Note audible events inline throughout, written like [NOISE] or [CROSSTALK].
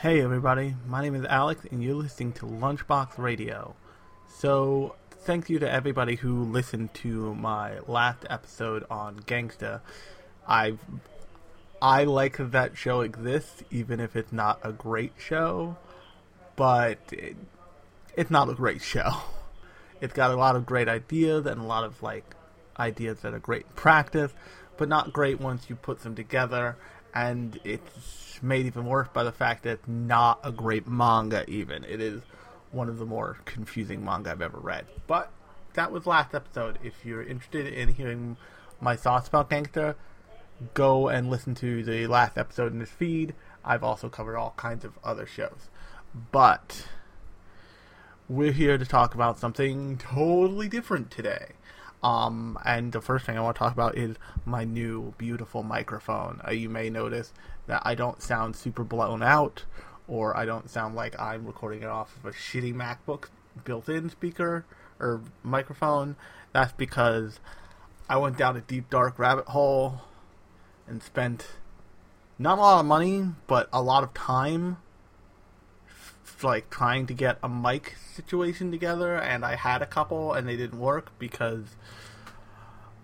Hey everybody, my name is Alex and you're listening to Lunchbox Radio. So, thank you to everybody who listened to my last episode on Gangsta. I I like that show exists even if it's not a great show, but it, it's not a great show. [LAUGHS] It's got a lot of great ideas and a lot of like ideas that are great in practice, but not great once you put them together and it's made even worse by the fact that it's not a great manga even. It is one of the more confusing manga I've ever read. But that was last episode. If you're interested in hearing my thoughts about Gangsta, go and listen to the last episode in this feed. I've also covered all kinds of other shows. But we're here to talk about something totally different today. Um, and the first thing I want to talk about is my new beautiful microphone. Uh, you may notice that I don't sound super blown out, or I don't sound like I'm recording it off of a shitty MacBook built-in speaker or microphone. That's because I went down a deep dark rabbit hole and spent not a lot of money, but a lot of time like trying to get a mic situation together and I had a couple and they didn't work because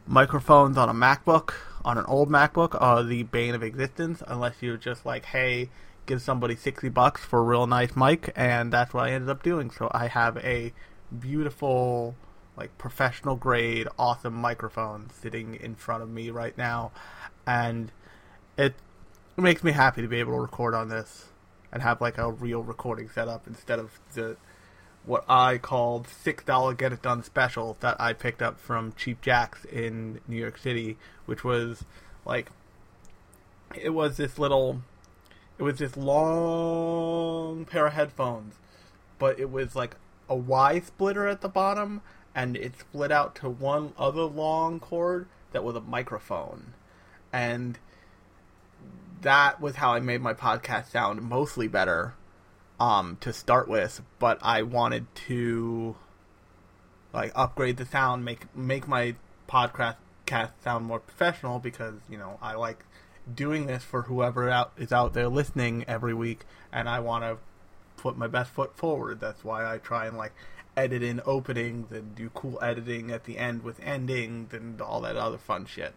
microphones on a MacBook, on an old MacBook are the bane of existence unless you're just like, hey, give somebody 60 bucks for a real nice mic and that's what I ended up doing. So I have a beautiful like professional grade awesome microphone sitting in front of me right now and it makes me happy to be able to record on this and have like a real recording setup instead of the what I called six dollar get it done special that I picked up from Cheap Jacks in New York City, which was like it was this little it was this long pair of headphones, but it was like a Y splitter at the bottom and it split out to one other long cord that was a microphone. And that was how I made my podcast sound mostly better um, to start with, but I wanted to like upgrade the sound, make make my podcast sound more professional because you know I like doing this for whoever out is out there listening every week, and I want to put my best foot forward. That's why I try and like edit in openings and do cool editing at the end with endings and all that other fun shit.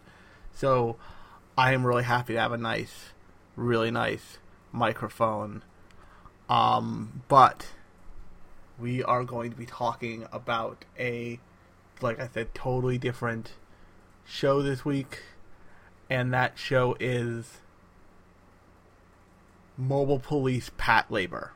So I am really happy to have a nice, really nice microphone. Um, but we are going to be talking about a, like I said, totally different show this week, and that show is Mobile Police Patlabor.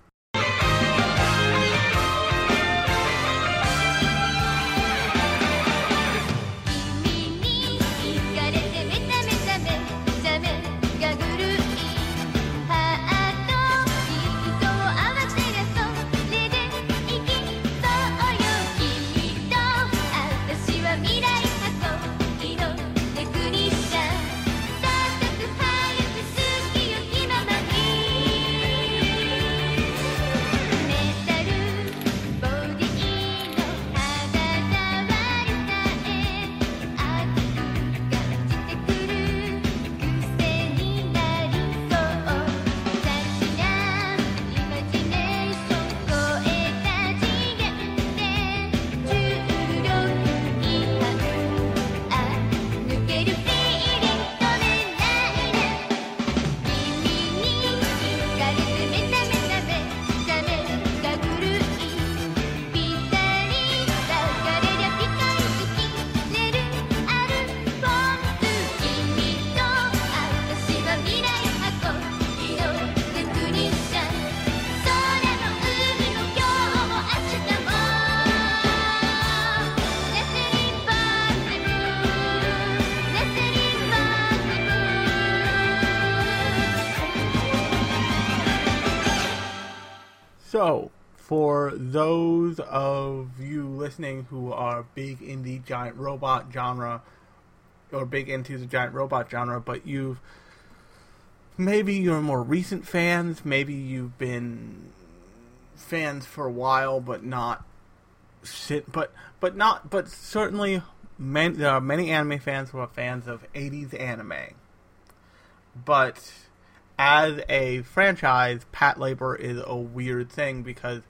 So, for those of you listening who are big in the giant robot genre, or big into the giant robot genre, but you've maybe you're more recent fans, maybe you've been fans for a while, but not but but not, but certainly there are many anime fans who are fans of '80s anime, but as a franchise, Patlabor is a weird thing because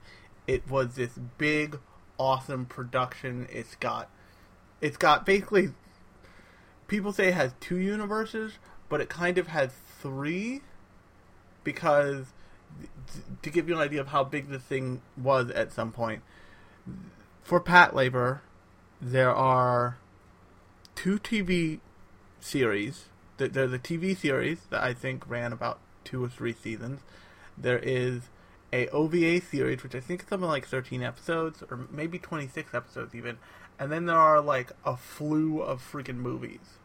it was this big, awesome production. It's got, it's got basically, people say it has two universes, but it kind of has three, because to give you an idea of how big the thing was at some point, for Patlabor there are two TV series. There's a TV series that I think ran about two or three seasons. There is a OVA series, which I think is something like 13 episodes, or maybe 26 episodes even. And then there are like a slew of freaking movies.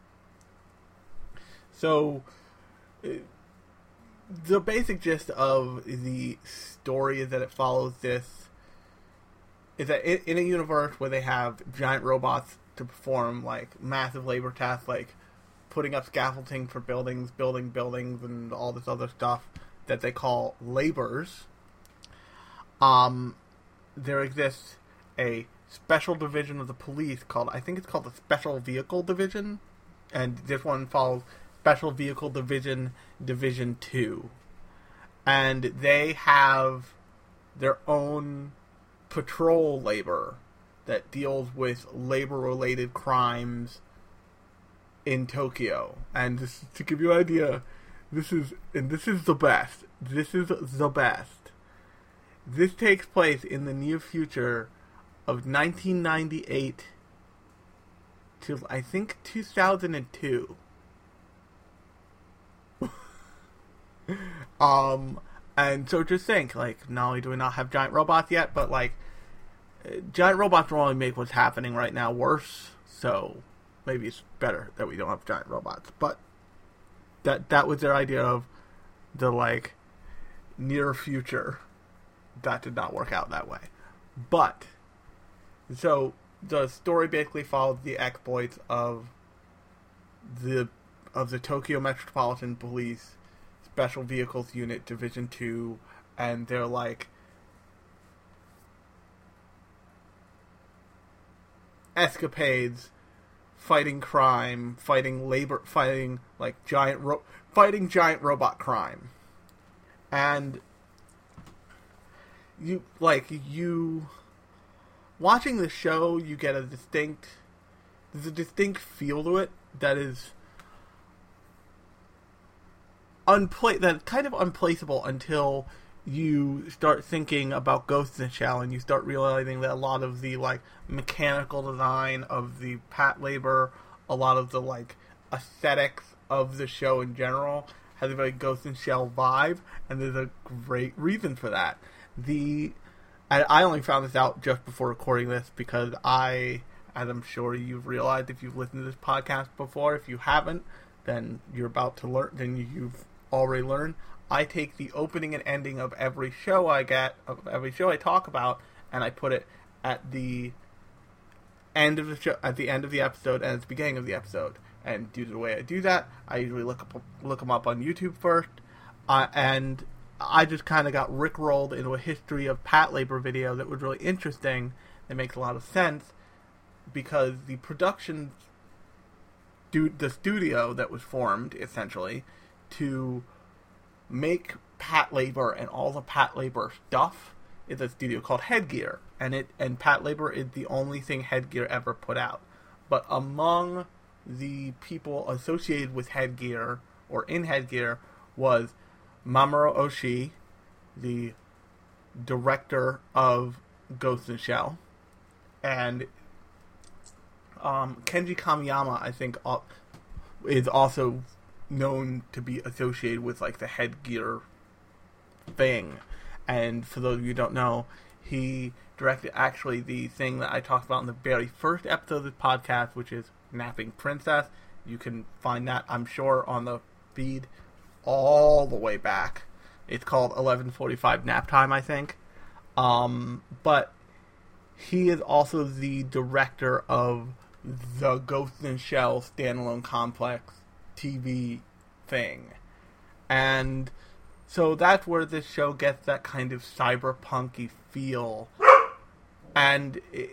So, uh, the basic gist of the story is that it follows this. Is that in a universe where they have giant robots to perform like massive labor tasks, like putting up scaffolding for buildings, building buildings, and all this other stuff that they call labors. Um, there exists a special division of the police called I think it's called the Special Vehicle Division, and this one follows Special Vehicle Division Division Two, and they have their own patrol labor that deals with labor related crimes in Tokyo. And to give you an idea, this is and this is the best. This is the best. This takes place in the near future of 1998 to I think 2002. [LAUGHS] um and so just think like not only do we not have giant robots yet, but like giant robots will only make what's happening right now worse. So maybe it's better that we don't have giant robots. But that that was their idea of the like near future. That did not work out that way. But so the story basically followed the exploits of the of the Tokyo Metropolitan Police Special Vehicles Unit Division 2 and they're like escapades fighting crime, fighting labor, fighting like giant ro- fighting giant robot crime, and you like you watching the show, you get a distinct there's a distinct feel to it that is unpla- that kind of unplaceable until you start thinking about Ghost in the Shell and you start realizing that a lot of the like mechanical design of the Patlabor, a lot of the like aesthetics of the show in general has a very Ghost in the Shell vibe, and there's a great reason for that. The I, I only found this out just before recording this because I, as I'm sure you've realized if you've listened to this podcast before, if you haven't, then you're about to learn. Then you've already learned. I take the opening and ending of every show I get, of every show I talk about, and I put it at the end of the show, at the end of the episode, and at the beginning of the episode. And due to the way I do that, I usually look up look them up on YouTube first, uh, and I just kind of got rickrolled into a history of Patlabor video that was really interesting. That makes a lot of sense because the production, the studio that was formed essentially to make Patlabor and all the Patlabor stuff is a studio called Headgear, and it and Patlabor is the only thing Headgear ever put out. But among the people associated with Headgear or in Headgear was Mamoru Oshii, the director of Ghost in Shell, and um, Kenji Kamiyama, I think, is also known to be associated with like the headgear thing. And for those of you who don't know, he directed actually the thing that I talked about in the very first episode of this podcast, which is Napping Princess. You can find that, I'm sure, on the feed all the way back. It's called 11:45 Nap Time, I think. Um, but he is also the director of the Ghost in Shell standalone complex TV thing. And so that's where this show gets that kind of cyberpunky feel. And it,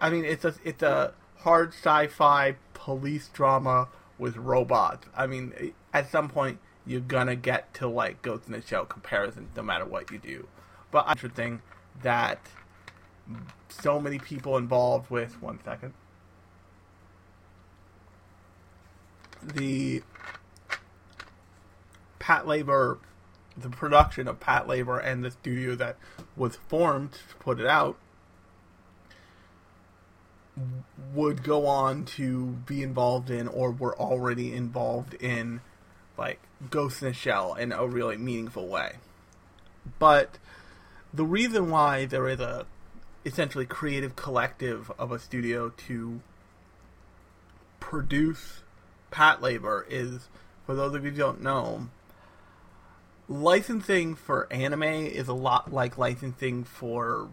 I mean, it's a it's a hard sci-fi police drama with robots. I mean, at some point you're gonna get to like Ghost in the Shell comparisons no matter what you do. But I interesting that so many people involved with one second. The Patlabor the production of Patlabor and the studio that was formed to put it out would go on to be involved in or were already involved in like Ghost in a Shell in a really meaningful way. But the reason why there is a essentially creative collective of a studio to produce Patlabor is for those of you who don't know licensing for anime is a lot like licensing for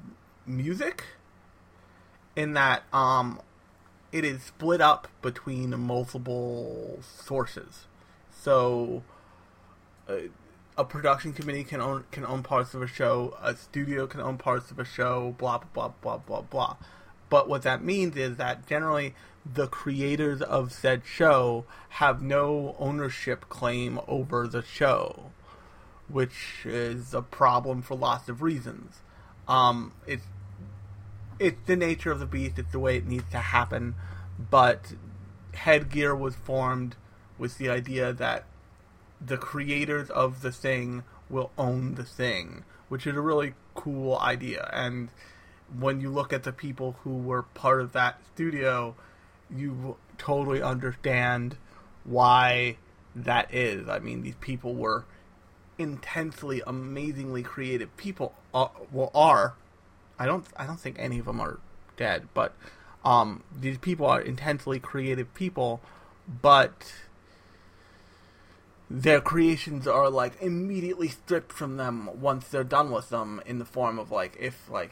music in that um it is split up between multiple sources. So uh, a production committee can own can own parts of a show, a studio can own parts of a show, blah blah blah blah blah blah. But what that means is that generally the creators of said show have no ownership claim over the show which is a problem for lots of reasons. Um, it's it's the nature of the beast. It's the way it needs to happen. But Headgear was formed with the idea that the creators of the thing will own the thing, which is a really cool idea. And when you look at the people who were part of that studio, you totally understand why that is. I mean, these people were intensely, amazingly creative people uh, well are. I don't I don't think any of them are dead, but um, these people are intensely creative people, but their creations are like immediately stripped from them once they're done with them in the form of like if like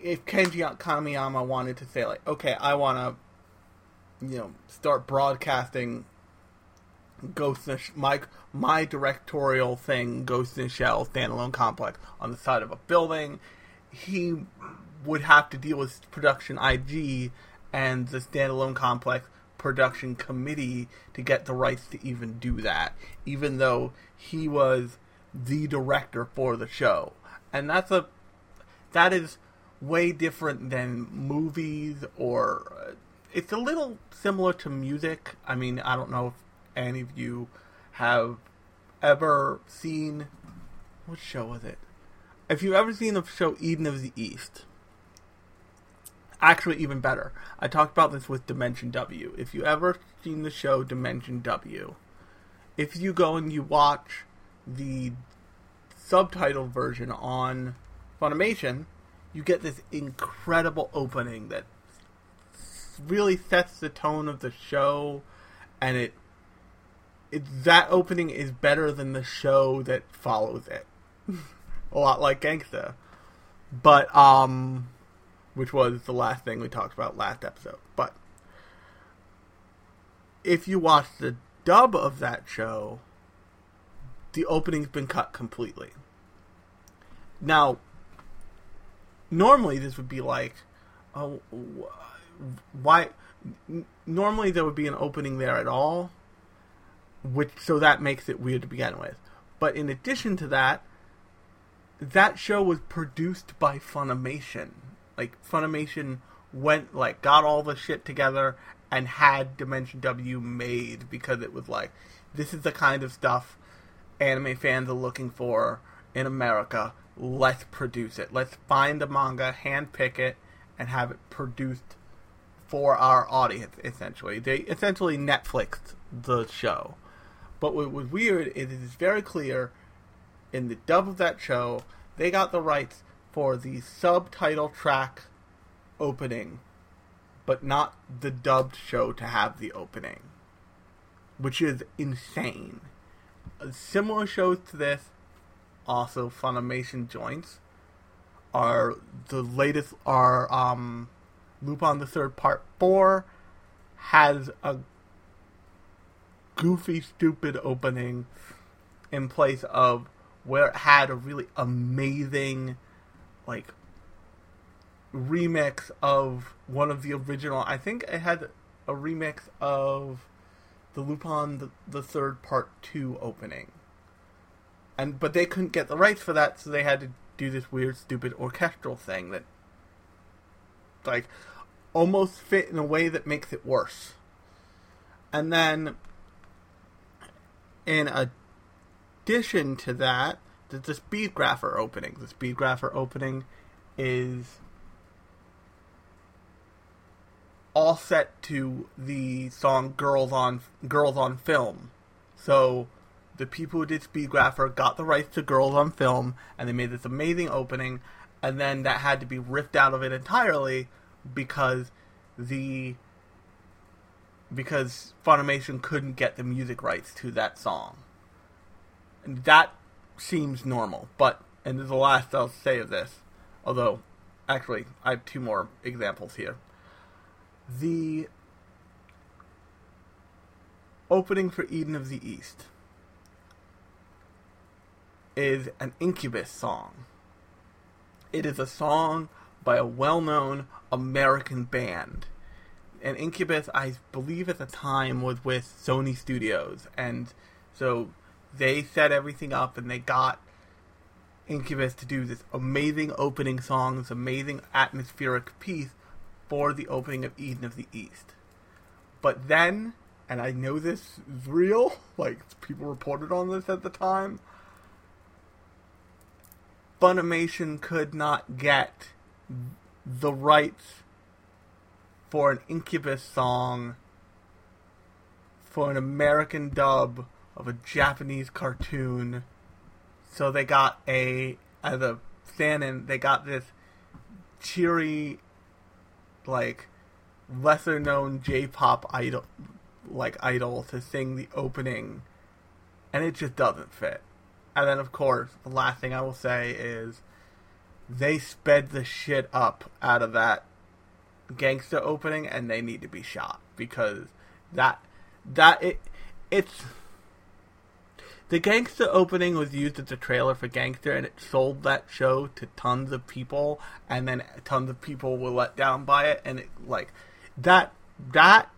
if Kenji Kamiyama wanted to say like okay I want to you know start broadcasting Ghost in my my directorial thing, Ghost in Shell standalone complex on the side of a building. He would have to deal with production IG and the standalone complex production committee to get the rights to even do that, even though he was the director for the show. And that's a that is way different than movies or uh, it's a little similar to music. I mean, I don't know if any of you have ever seen what show was it? If you've ever seen the show Eden of the East, actually even better. I talked about this with Dimension W. If you ever seen the show Dimension W, if you go and you watch the subtitle version on Funimation, you get this incredible opening that really sets the tone of the show and it it, that opening is better than the show that follows it. [LAUGHS] a lot like Gangsta. But, um, which was the last thing we talked about last episode. But, if you watch the dub of that show, the opening's been cut completely. Now, normally this would be like, oh, why? Normally there would be an opening there at all, which so that makes it weird to begin with. But in addition to that, that show was produced by Funimation. Like Funimation went like got all the shit together and had Dimension W made because it was like this is the kind of stuff anime fans are looking for in America. Let's produce it. Let's find the manga, handpick it, and have it produced for our audience. Essentially, they essentially Netflixed the show. But what was weird is it is very clear in the dub of that show, they got the rights for the subtitle track opening, but not the dubbed show to have the opening, which is insane. Uh, similar shows to this, also Funimation joints, are the latest are um, Lupin the Third Part Four has a goofy, stupid opening in place of where it had a really amazing, like, remix of one of the original. I think it had a remix of the Lupin the, the Third Part Two opening, and but they couldn't get the rights for that, so they had to do this weird, stupid orchestral thing that, like, almost fit in a way that makes it worse. And then, in addition to that, there's the Speedgrapher opening. The Speedgrapher opening is all set to the song "Girls on Girls on Film." So the people who did Speedgrapher got the rights to Girls on Film, and they made this amazing opening, and then that had to be ripped out of it entirely because the because Funimation couldn't get the music rights to that song. And that seems normal, but and this is the last I'll say of this. Although, actually, I have two more examples here. The opening for Eden of the East is an Incubus song. It is a song by a well known American band. And Incubus, I believe at the time, was with Sony Studios. And so they set everything up and they got Incubus to do this amazing opening song, this amazing atmospheric piece for the opening of Eden of the East. But then, and I know this is real, [LAUGHS] like people reported on this at the time, Funimation could not get the rights for an Incubus song for an American dub of a Japanese cartoon. So they got a as a stand they got this cheery like lesser known J pop idol like idol to sing the opening and it just doesn't fit. And then of course the last thing I will say is they sped the shit up out of that Gangsta opening and they need to be shot because that that it it's the Gangsta opening was used as a trailer for Gangsta and it sold that show to tons of people and then tons of people were let down by it and it like that that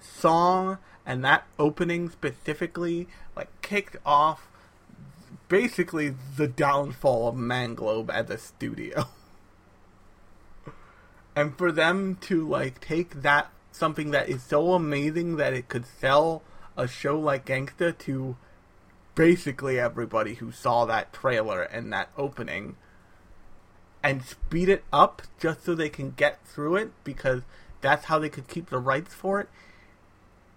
song and that opening specifically like kicked off basically the downfall of Manglobe as a studio. [LAUGHS] and for them to like take that something that is so amazing that it could sell a show like Gangsta to basically everybody who saw that trailer and that opening and speed it up just so they can get through it because that's how they could keep the rights for it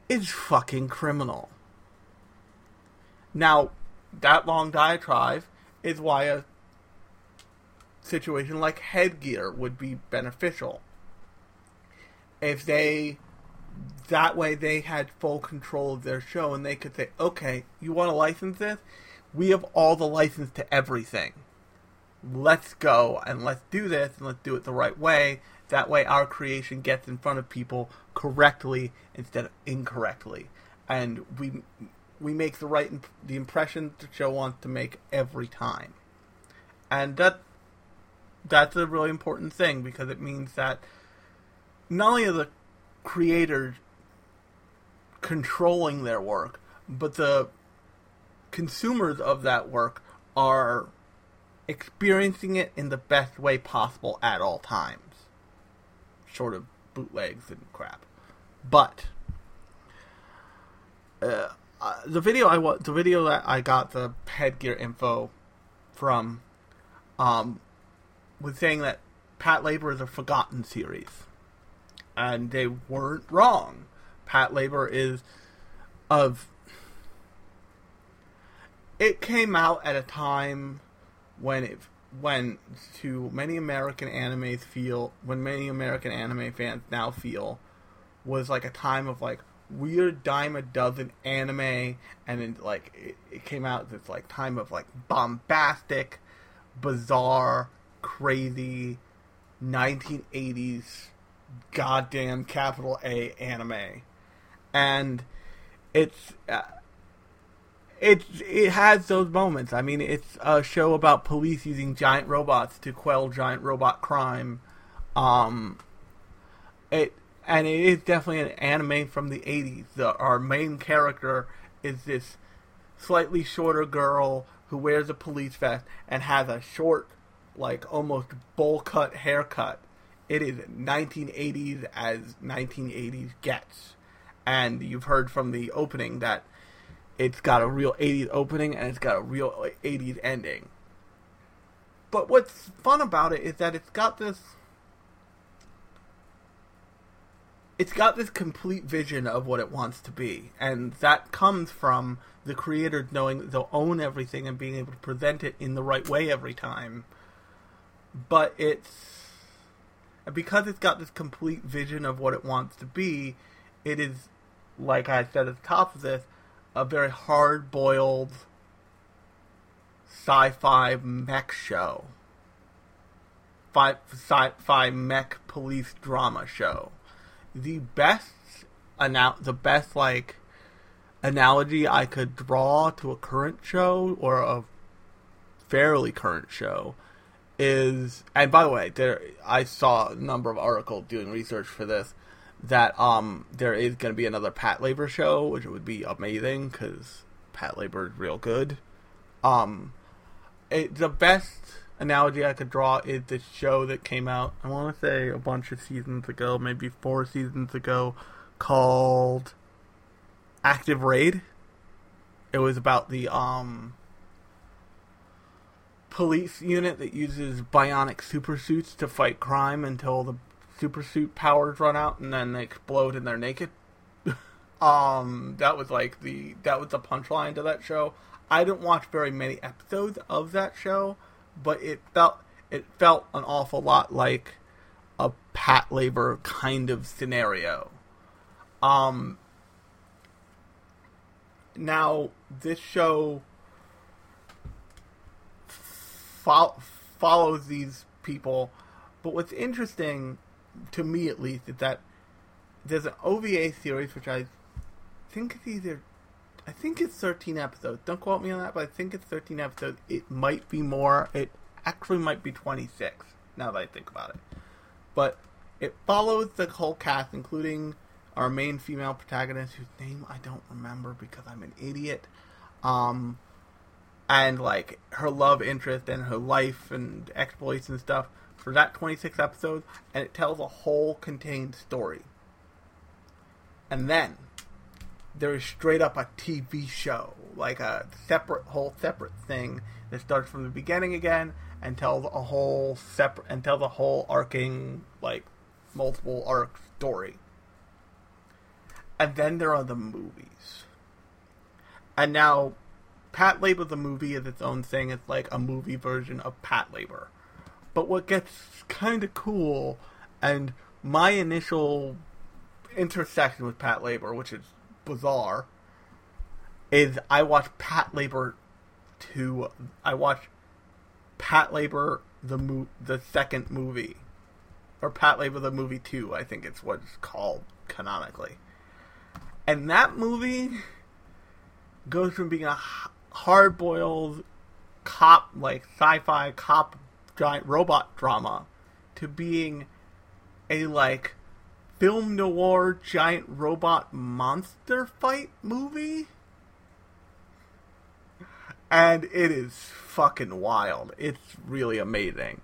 is fucking criminal. Now, that long diatribe is why a situation like headgear would be beneficial. If they that way they had full control of their show and they could say, okay, you want to license this? We have all the license to everything. Let's go and let's do this and let's do it the right way. That way our creation gets in front of people correctly instead of incorrectly. And we we make the right imp- the impression the show wants to make every time, and that that's a really important thing because it means that not only are the creators controlling their work, but the consumers of that work are experiencing it in the best way possible at all times, short of bootlegs and crap. But uh, uh, the video I the video that I got the headgear info from um, was saying that Patlabor is a forgotten series, and they weren't wrong. Patlabor is of it came out at a time when it when to many American animes feel when many American anime fans now feel was like a time of like weird dime a dozen anime, and then like it, it came out this like time of like bombastic, bizarre, crazy, 1980s, goddamn capital A anime, and it's. Uh, it it has those moments. I mean, it's a show about police using giant robots to quell giant robot crime. Um, it and it is definitely an anime from the 80s. The, our main character is this slightly shorter girl who wears a police vest and has a short, like almost bowl cut haircut. It is 1980s as 1980s gets. And you've heard from the opening that it's got a real 80s opening and it's got a real 80s ending. But what's fun about it is that it's got this it's got this complete vision of what it wants to be, and that comes from the creator knowing they'll own everything and being able to present it in the right way every time. But it's because it's got this complete vision of what it wants to be, it is like I said at the top of this, a very hard boiled sci-fi mech show. Sci-fi mech police drama show the best anal- the best like analogy I could draw to a current show or a fairly current show is and by the way there I saw a number of articles doing research for this that um there is going to be another Patlabor show which would be amazing cuz Patlabor is real good. Um it, the best analogy I could draw is the show that came out, I want to say a bunch of seasons ago, maybe four seasons ago, called Active Raid. It was about the um police unit that uses bionic super suits to fight crime until the super suit powers run out and then they explode and they're naked. [LAUGHS] um that was like the that was the punchline to that show. I didn't watch very many episodes of that show but it felt it felt an awful lot like a Patlabor kind of scenario. Um, now this show fo- follows these people, but what's interesting to me at least is that there's an OVA series which I think is either I think it's 13 episodes. Don't quote me on that, but I think it's 13 episodes. It might be more. It actually might be 26 now that I think about it. But it follows the whole cast, including our main female protagonist, whose name I don't remember because I'm an idiot. Um, and like her love interest and her life and exploits and stuff for that 26 episodes, and it tells a whole contained story. And then there is straight up a TV show, like a separate whole separate thing that starts from the beginning again and tells a whole separate and tells a whole arcing like multiple arc story. And then there are the movies. And now Patlabor the movie is its own thing. It's like a movie version of Patlabor. But what gets kind of cool and my initial intersection with Patlabor, which is bizarre is I watched Patlabor two. I watched Patlabor the mo- the second movie, or Patlabor the movie two. I think it's what it's called canonically. And that movie goes from being a hard boiled cop like sci-fi cop giant robot drama to being a like film noir giant robot monster fight movie. And it is fucking wild. It's really amazing.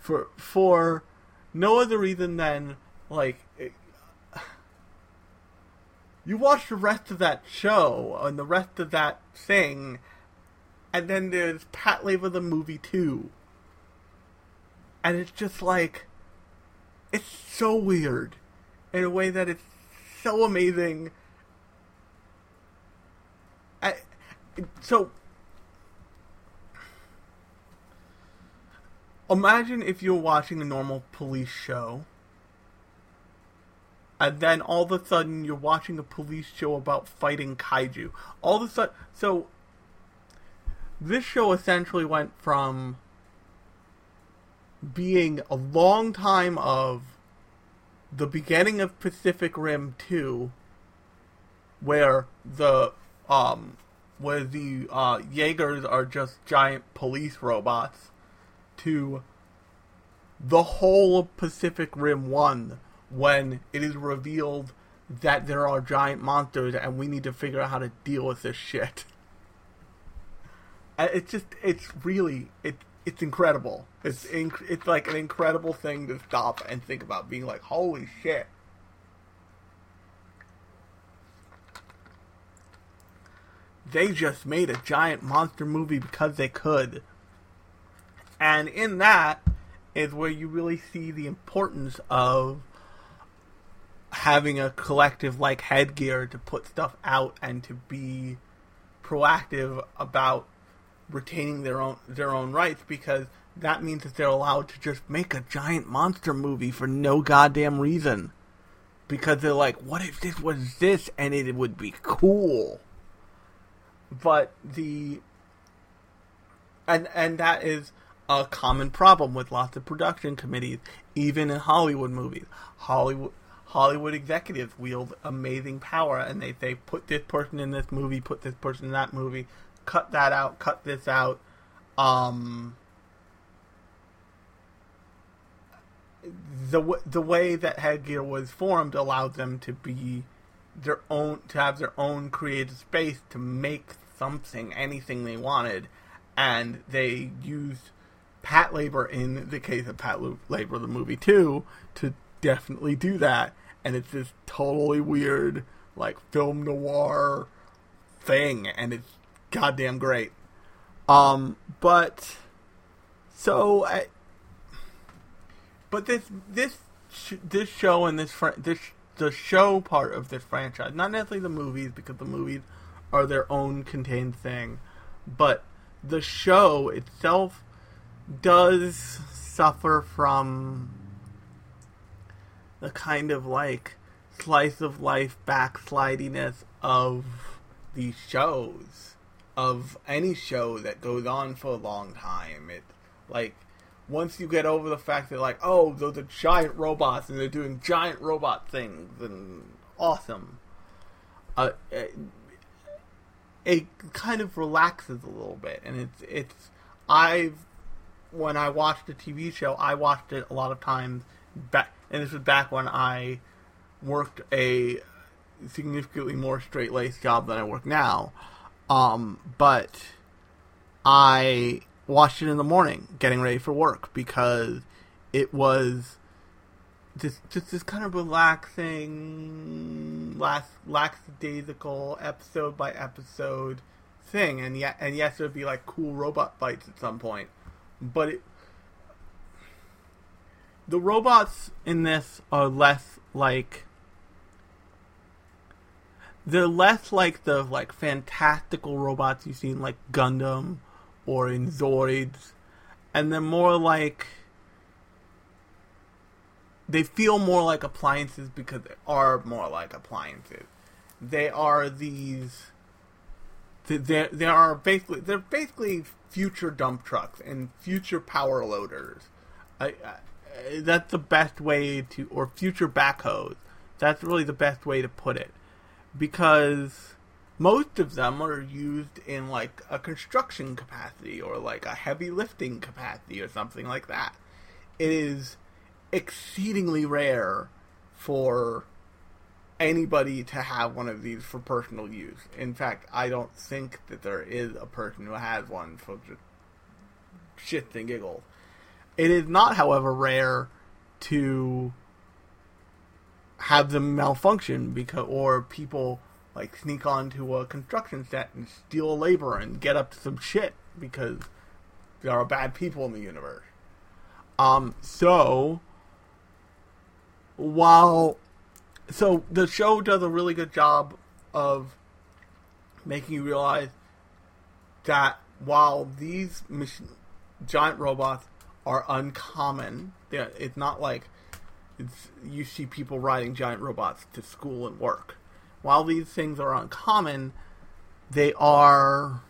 For for no other reason than like it, you watch the rest of that show and the rest of that thing, and then there's Pat Patlabor the movie too. And it's just like it's so weird in a way that is so amazing. I, so imagine if you're watching a normal police show and then all of a sudden you're watching a police show about fighting kaiju. All of a sudden, so this show essentially went from being a long time of the beginning of Pacific Rim 2 where the um where the uh Jaegers are just giant police robots to the whole of Pacific Rim 1 when it is revealed that there are giant monsters and we need to figure out how to deal with this shit. [LAUGHS] It's just, it's really, it, it's incredible. It's inc- it's like an incredible thing to stop and think about, being like, holy shit. They just made a giant monster movie because they could. And in that is where you really see the importance of having a collective like headgear to put stuff out and to be proactive about retaining their own their own rights because that means that they're allowed to just make a giant monster movie for no goddamn reason. Because they're like, what if this was this and it would be cool? But the and and that is a common problem with lots of production committees, even in Hollywood movies. Hollywood Hollywood executives wield amazing power, and they say, put this person in this movie, put this person in that movie, cut that out, cut this out. Um, the the way that Headgear was formed allowed them to be their own to have their own creative space to make something anything they wanted. And they used Patlabor in the case of Patlabor the movie too to definitely do that. And it's this totally weird like film noir thing. And it's goddamn great. Um but so I, but this this this show and this fr- this the show part of this franchise, not necessarily the movies because the movies are their own contained thing, but the show itself does suffer from the kind of like slice of life backslidiness of these shows of any show that goes on for a long time. It like once you get over the fact that like, oh, those are giant robots and they're doing giant robot things and awesome, uh, it, it kind of relaxes a little bit, and it's it's I've when I watched a TV show, I watched it a lot of times back, and this was back when I worked a significantly more straight laced job than I work now. Um, but I watched it in the morning, getting ready for work, because it was just just this kind of relaxing, last lackadaisical episode by episode thing, and yet and yes, there'd be like cool robot fights at some point, but it, the robots in this are less like they're less like the like fantastical robots you see in like Gundam or in Zoids, and they're more like they feel more like appliances because they are more like appliances. They are these. They they are basically they're basically future dump trucks and future power loaders. I, I, that's the best way to or future backhoes. That's really the best way to put it because most of them are used in like a construction capacity or like a heavy lifting capacity or something like that. It is exceedingly rare for anybody to have one of these for personal use. In fact, I don't think that there is a person who has one for just shits and giggles. It is not, however, rare to have them malfunction because or people like sneak onto a construction set and steal labor and get up to some shit because there are bad people in the universe. Um, so while so the show does a really good job of making you realize that while these machine, giant robots are uncommon, it's not like it's, you see people riding giant robots to school and work. While these things are uncommon, they are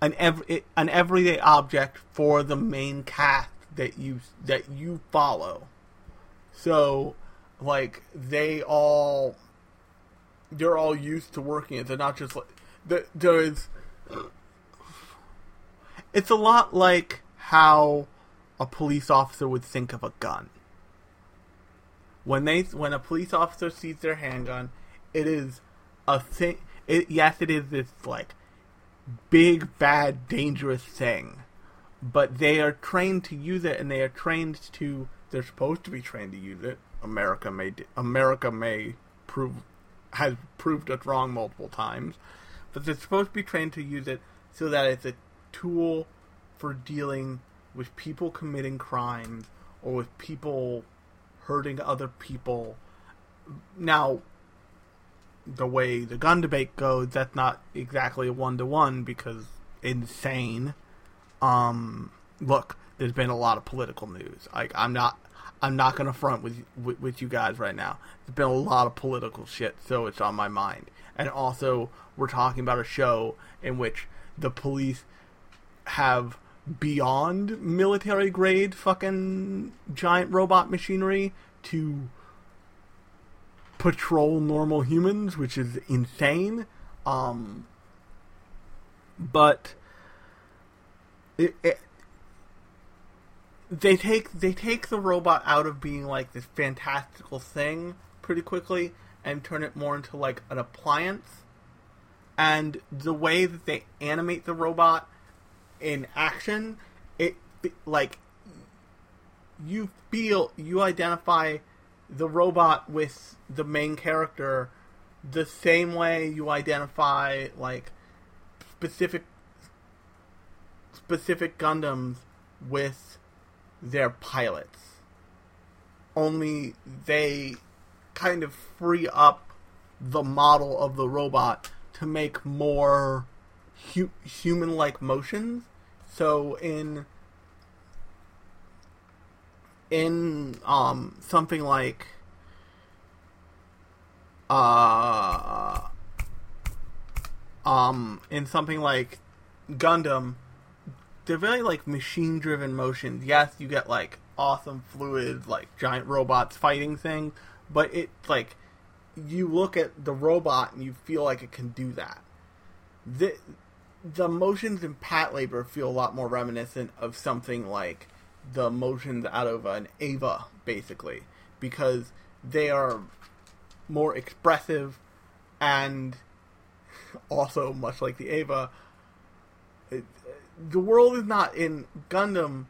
an every an everyday object for the main cast that you that you follow. So, like they all they're all used to working it. They're not just like there is. It's a lot like how a police officer would think of a gun. When they when a police officer sees their handgun, it is a thing. It, yes, it is this like big, bad, dangerous thing, but they are trained to use it, and they are trained to. They're supposed to be trained to use it. America may America may prove has proved us wrong multiple times, but they're supposed to be trained to use it so that it's a tool for dealing with people committing crimes or with people hurting other people. Now, the way the gun debate goes, that's not exactly one to one because insane. Um, look, there's been a lot of political news. Like I'm not, I'm not gonna front with, with with you guys right now. There's been a lot of political shit, so it's on my mind. And also, we're talking about a show in which the police have beyond military grade fucking giant robot machinery to patrol normal humans, which is insane. Um, but it, it, they take they take the robot out of being like this fantastical thing pretty quickly and turn it more into like an appliance. And the way that they animate the robot in action, it like you feel you identify the robot with the main character the same way you identify like specific specific Gundams with their pilots. Only they kind of free up the model of the robot to make more hu- human-like motions. So in in um something like uh um in something like Gundam they're very like machine driven motions. Yes, you get like awesome fluid like giant robots fighting thing, but it like you look at the robot and you feel like it can do that. The the motions in Patlabor feel a lot more reminiscent of something like the motions out of an Eva basically, because they are more expressive and also much like the Eva the world is not in Gundam.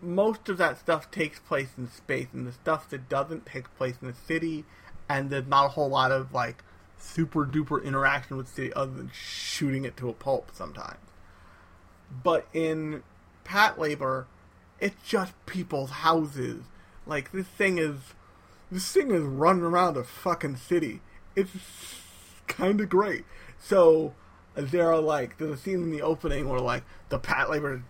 Most of that stuff takes place in space, and the stuff that doesn't take place in the city, and there's not a whole lot of like super duper interaction with the city other than shooting it to a pulp sometimes. But in Patlabor, it's just people's houses. Like this thing is, this thing is running around a fucking city. It's kind of great. So there are like there's a scene in the opening where like the Patlabor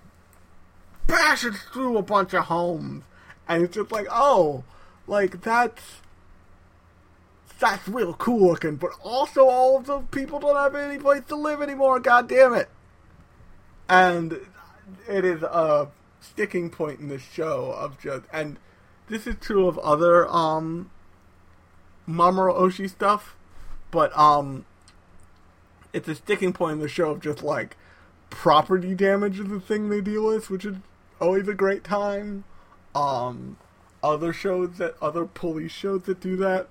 bashes through a bunch of homes, and it's just like oh, like that's that's real cool looking. But also all of those people don't have any place to live anymore. God damn it! And it is a sticking point in the show of just and this is true of other um Mamoru Oshii stuff, but um it's a sticking point in the show of just like property damage is the thing they deal with, which is always a great time. Um other shows that other police shows that do that.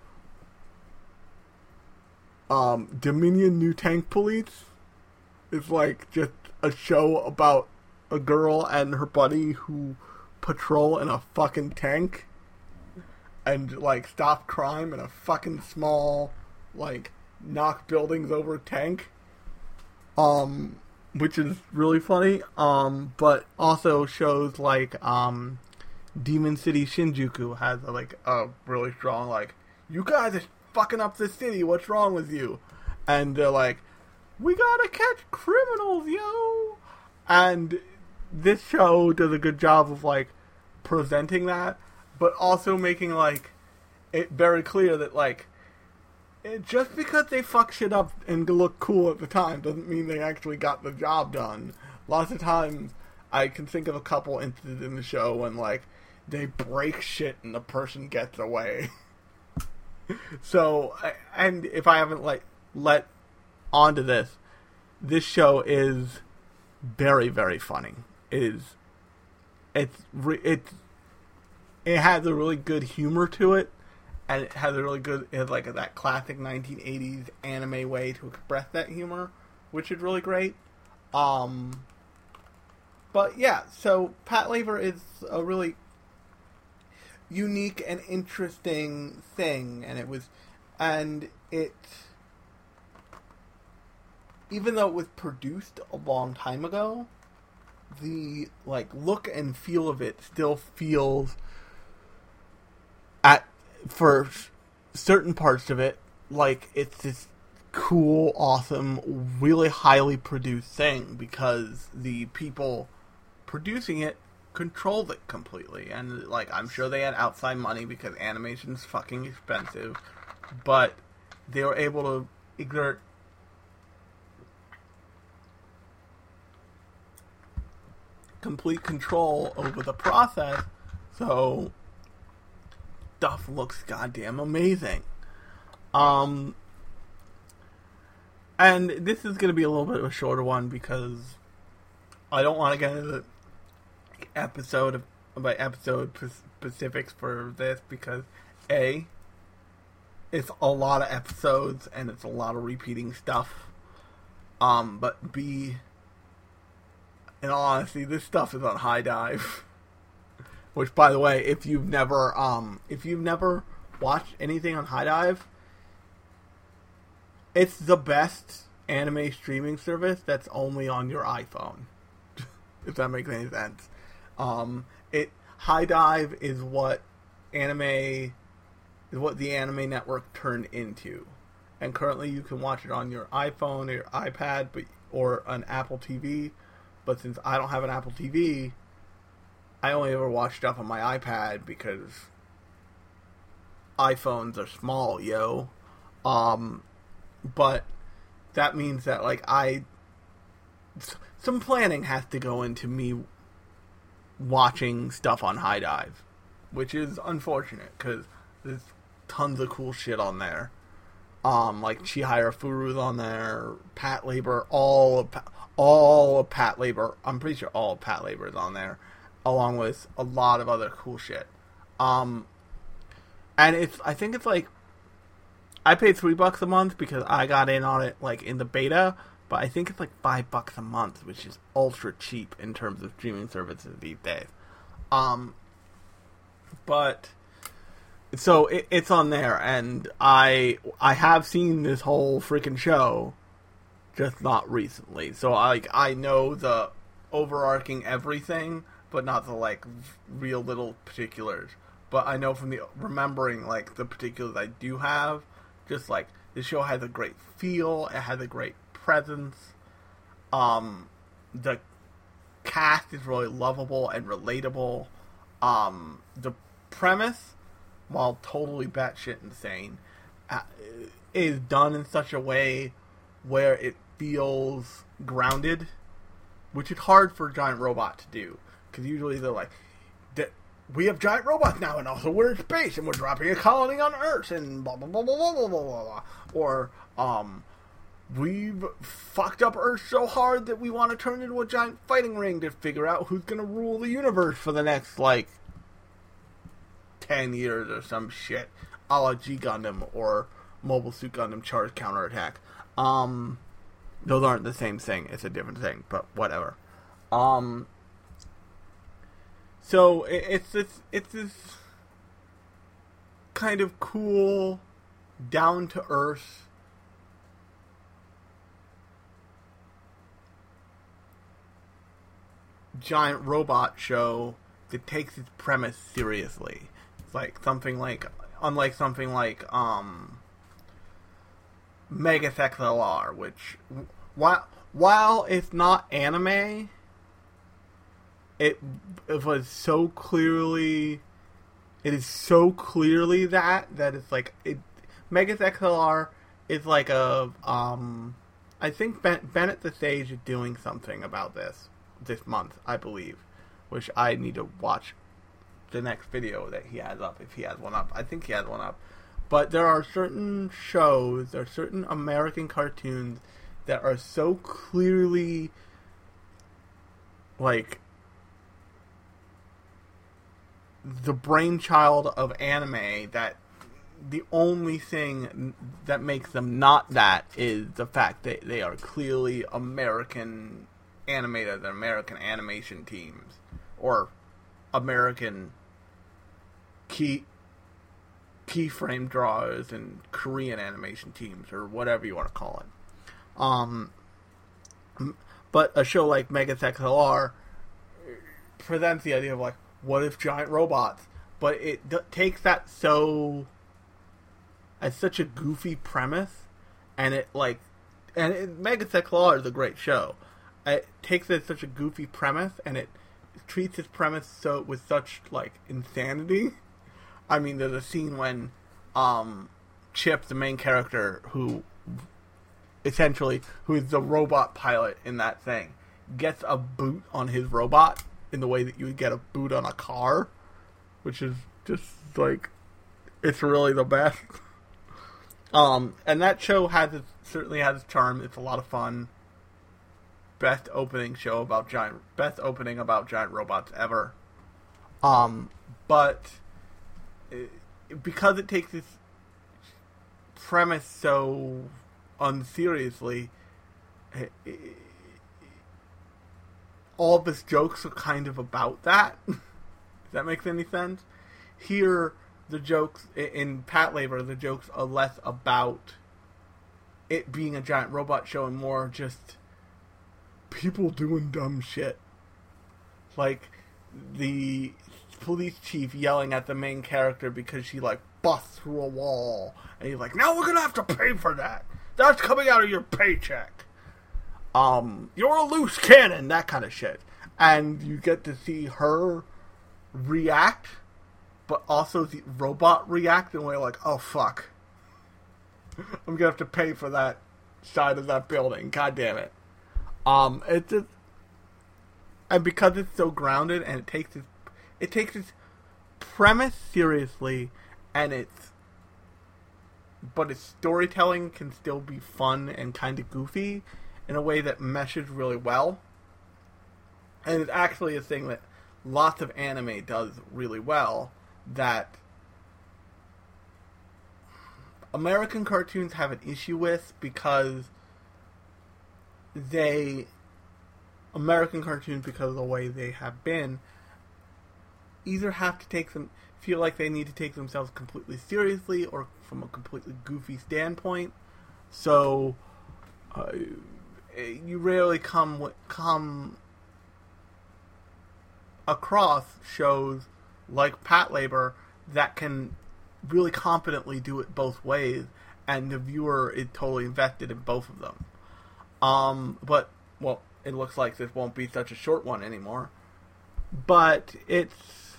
Um Dominion New Tank Police is like just a show about a girl and her buddy who patrol in a fucking tank and like stop crime in a fucking small like knock buildings over tank. Um which is really funny um but also shows like um demon city shinjuku has a, like a really strong like you guys are fucking up the city what's wrong with you and they're like we gotta catch criminals yo and this show does a good job of like presenting that, but also making like it very clear that like it, just because they fuck shit up and look cool at the time doesn't mean they actually got the job done. Lots of times, I can think of a couple instances in the show when like they break shit and the person gets away. [LAUGHS] so, and if I haven't like let onto this, this show is very very funny. Is it's it's it has a really good humor to it and it has a really good it has like that classic 1980s anime way to express that humor which is really great. Um but yeah so Patlabor is a really unique and interesting thing and it was and it even though it was produced a long time ago the like look and feel of it still feels at for certain parts of it like it's this cool awesome really highly produced thing because the people producing it controlled it completely. And like i'm sure they had outside money because animation's fucking expensive. But they were able to exert complete control over the process, so stuff looks goddamn amazing. Um, and this is going to be a little bit of a shorter one because I don't want to get into episode of, by episode specifics for this because a it's a lot of episodes and it's a lot of repeating stuff. Um, but b in all honesty, this stuff is on HIDIVE. [LAUGHS] Which, by the way, if you've never, um, if you've never watched anything on HIDIVE, it's the best anime streaming service that's only on your iPhone. [LAUGHS] if that makes any sense. Um, it HIDIVE is what anime is what the anime network turned into, and currently you can watch it on your iPhone or your iPad, but or an Apple TV but since I don't have an Apple TV, I only ever watch stuff on my iPad because iPhones are small, yo. Um, but that means that like I some planning has to go into me watching stuff on HIDIVE, which is unfortunate because there's tons of cool shit on there. Um, like Chihayafuru's on there, Patlabor, all of all of Patlabor. I'm pretty sure all of Patlabor is on there, along with a lot of other cool shit. Um, and it's I think it's like I paid three bucks a month because I got in on it like in the beta, but I think it's like five bucks a month, which is ultra cheap in terms of streaming services these days. Um, but so it, it's on there, and I I have seen this whole freaking show just not recently. So I I know the overarching everything, but not the like real little particulars. But I know from the remembering like the particulars I do have, just like the show has a great feel, it has a great presence. Um, the cast is really lovable and relatable. Um, the premise, while totally batshit insane, uh, is done in such a way where it feels grounded, which is hard for a giant robot to do because usually they're like, "We have giant robots now, and also we're in space, and we're dropping a colony on Earth, and blah blah blah blah blah blah blah blah," or um. We've fucked up Earth so hard that we want to turn into a giant fighting ring to figure out who's going to rule the universe for the next, like, 10 years or some shit. A la G Gundam or Mobile Suit Gundam Char's Counterattack. Um, those aren't the same thing. It's a different thing, but whatever. Um. So it, it's this it's this kind of cool, down to earth. Giant robot show that takes its premise seriously. It's like something like, unlike something like, um, Megas XLR, which while while it's not anime, it it was so clearly it is so clearly that that it's like it Megas XLR is like a um I think ben, Bennett the Sage is doing something about this this month, I believe, which I need to watch the next video that he has up if he has one up. I think he has one up. But there are certain shows, there are certain American cartoons that are so clearly like the brainchild of anime that the only thing that makes them not that is the fact that they are clearly American animated American animation teams or American key keyframe drawers and Korean animation teams or whatever you want to call it. Um, but a show like Megas XLR presents the idea of like, what if giant robots? But it d- takes that so as such a goofy premise, and it like, and it, Megas XLR is a great show. It takes it as such a goofy premise, and it treats its premise so with such like insanity. I mean, there's a scene when um, Chip, the main character, who essentially who is the robot pilot in that thing, gets a boot on his robot in the way that you would get a boot on a car, which is just like it's really the best. [LAUGHS] Um, and that show has its, certainly has its charm. It's a lot of fun. Best opening show about giant, best opening about giant robots ever. Um, but because it takes this premise so unseriously, all of his jokes are kind of about that. [LAUGHS] Does that make any sense? Here, the jokes in Pat Patlabor, the jokes are less about it being a giant robot show and more just people doing dumb shit. Like the police chief yelling at the main character because she like busts through a wall, and he's like, "Now we're gonna have to pay for that. That's coming out of your paycheck." Um, you're a loose cannon, that kind of shit, and you get to see her react, but also the robot react in a way like, "Oh fuck, I'm gonna have to pay for that side of that building. God damn it." Um, it's just, and because it's so grounded and it takes its it takes its premise seriously, and it's but its storytelling can still be fun and kind of goofy in a way that meshes really well. And it's actually a thing that lots of anime does really well that American cartoons have an issue with because they American cartoons because of the way they have been either have to take them feel like they need to take themselves completely seriously or from a completely goofy standpoint. So uh, you rarely come come across shows like Patlabor that can really competently do it both ways, and the viewer is totally invested in both of them. Um, but well, it looks like this won't be such a short one anymore. But it's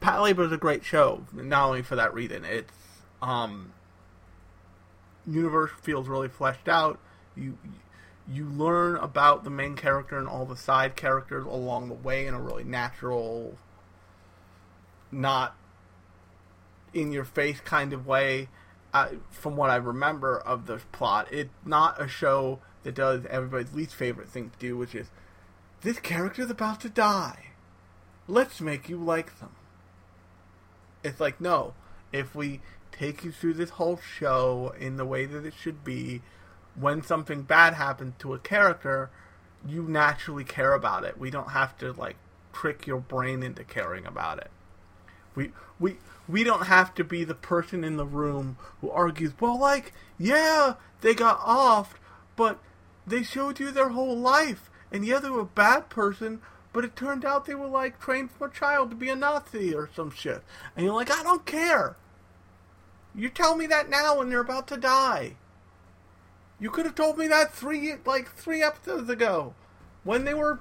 Patlabor is a great show, not only for that reason. It's um, universe feels really fleshed out. You you learn about the main character and all the side characters along the way in a really natural, not in your face kind of way. From what I remember of the plot, it's not a show that does everybody's least favorite thing to do, which is this character's about to die. Let's make you like them. It's like, no, if we take you through this whole show in the way that it should be, when something bad happens to a character, you naturally care about it. We don't have to like trick your brain into caring about it. We we we don't have to be the person in the room who argues, well like, yeah, they got off, but they showed you their whole life and yeah, they were a bad person, but it turned out they were like trained from a child to be a Nazi or some shit. And you're like, I don't care. You tell me that now when they're about to die. You could have told me that three like three episodes ago, when they were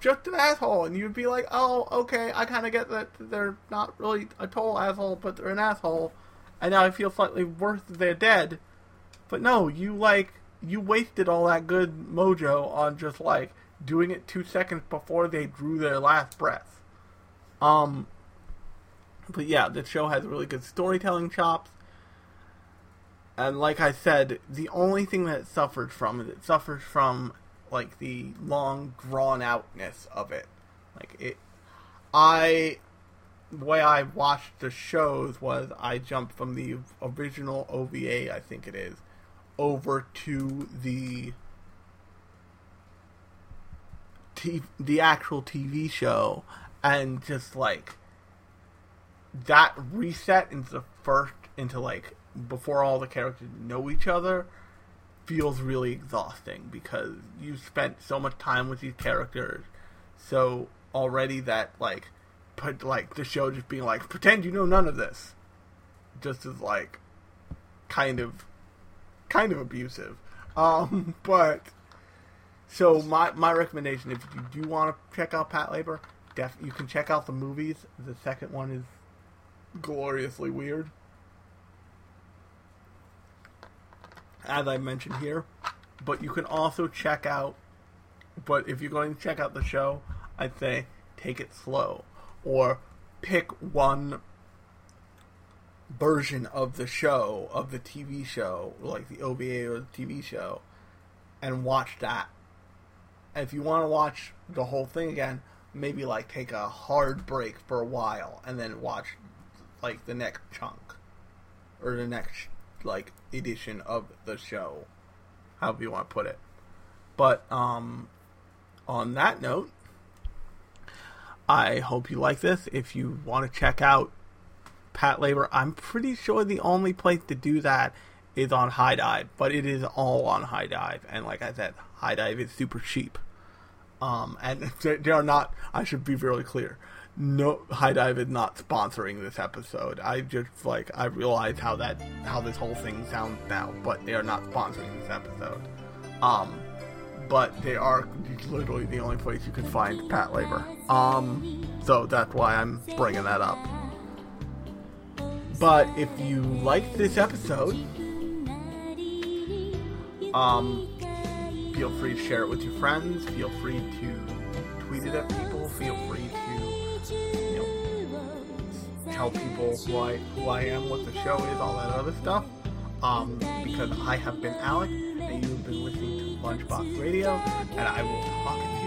just an asshole, and you'd be like, "Oh, okay, I kind of get that they're not really a total asshole, but they're an asshole," and now I feel slightly worse they're dead. But no, you like you wasted all that good mojo on just like doing it two seconds before they drew their last breath. Um, but yeah, the show has really good storytelling chops. And like I said, the only thing that it suffers from is it suffers from like the long drawn outness of it. Like it, I the way I watched the shows was I jumped from the original OVA, I think it is, over to the t- the actual TV show, and just like that reset into the first into like before all the characters know each other feels really exhausting because you spent so much time with these characters so already that like put like the show just being like pretend you know none of this. Just is like kind of kind of abusive. Um [LAUGHS] but so my my recommendation if you do want to check out Patlabor, def you can check out the movies. The second one is gloriously weird as I mentioned here but you can also check out but if you're going to check out the show I'd say take it slow or pick one version of the show of the TV show, like the OVA or the TV show, and watch that. If you want to watch the whole thing again, maybe like take a hard break for a while and then watch like the next chunk or the next like edition of the show, however you want to put it. But um, on that note, I hope you like this. If you want to check out Patlabor, I'm pretty sure the only place to do that is on HIDIVE, but it is all on HIDIVE, And like I said, HIDIVE is super cheap. Um, and [LAUGHS] they are not, I should be really clear. No, HIDIVE is not sponsoring this episode. I just like I realize how that how this whole thing sounds now, but they are not sponsoring this episode. Um, but they are literally the only place you can find Patlabor Um, so that's why I'm bringing that up. But if you like this episode, um, feel free to share it with your friends. Feel free to tweet it at people. Feel free to, tell people who I who I am, what the show is, all that other stuff. Um, because I have been Alec, and you've been listening to Lunchbox Radio, and I will talk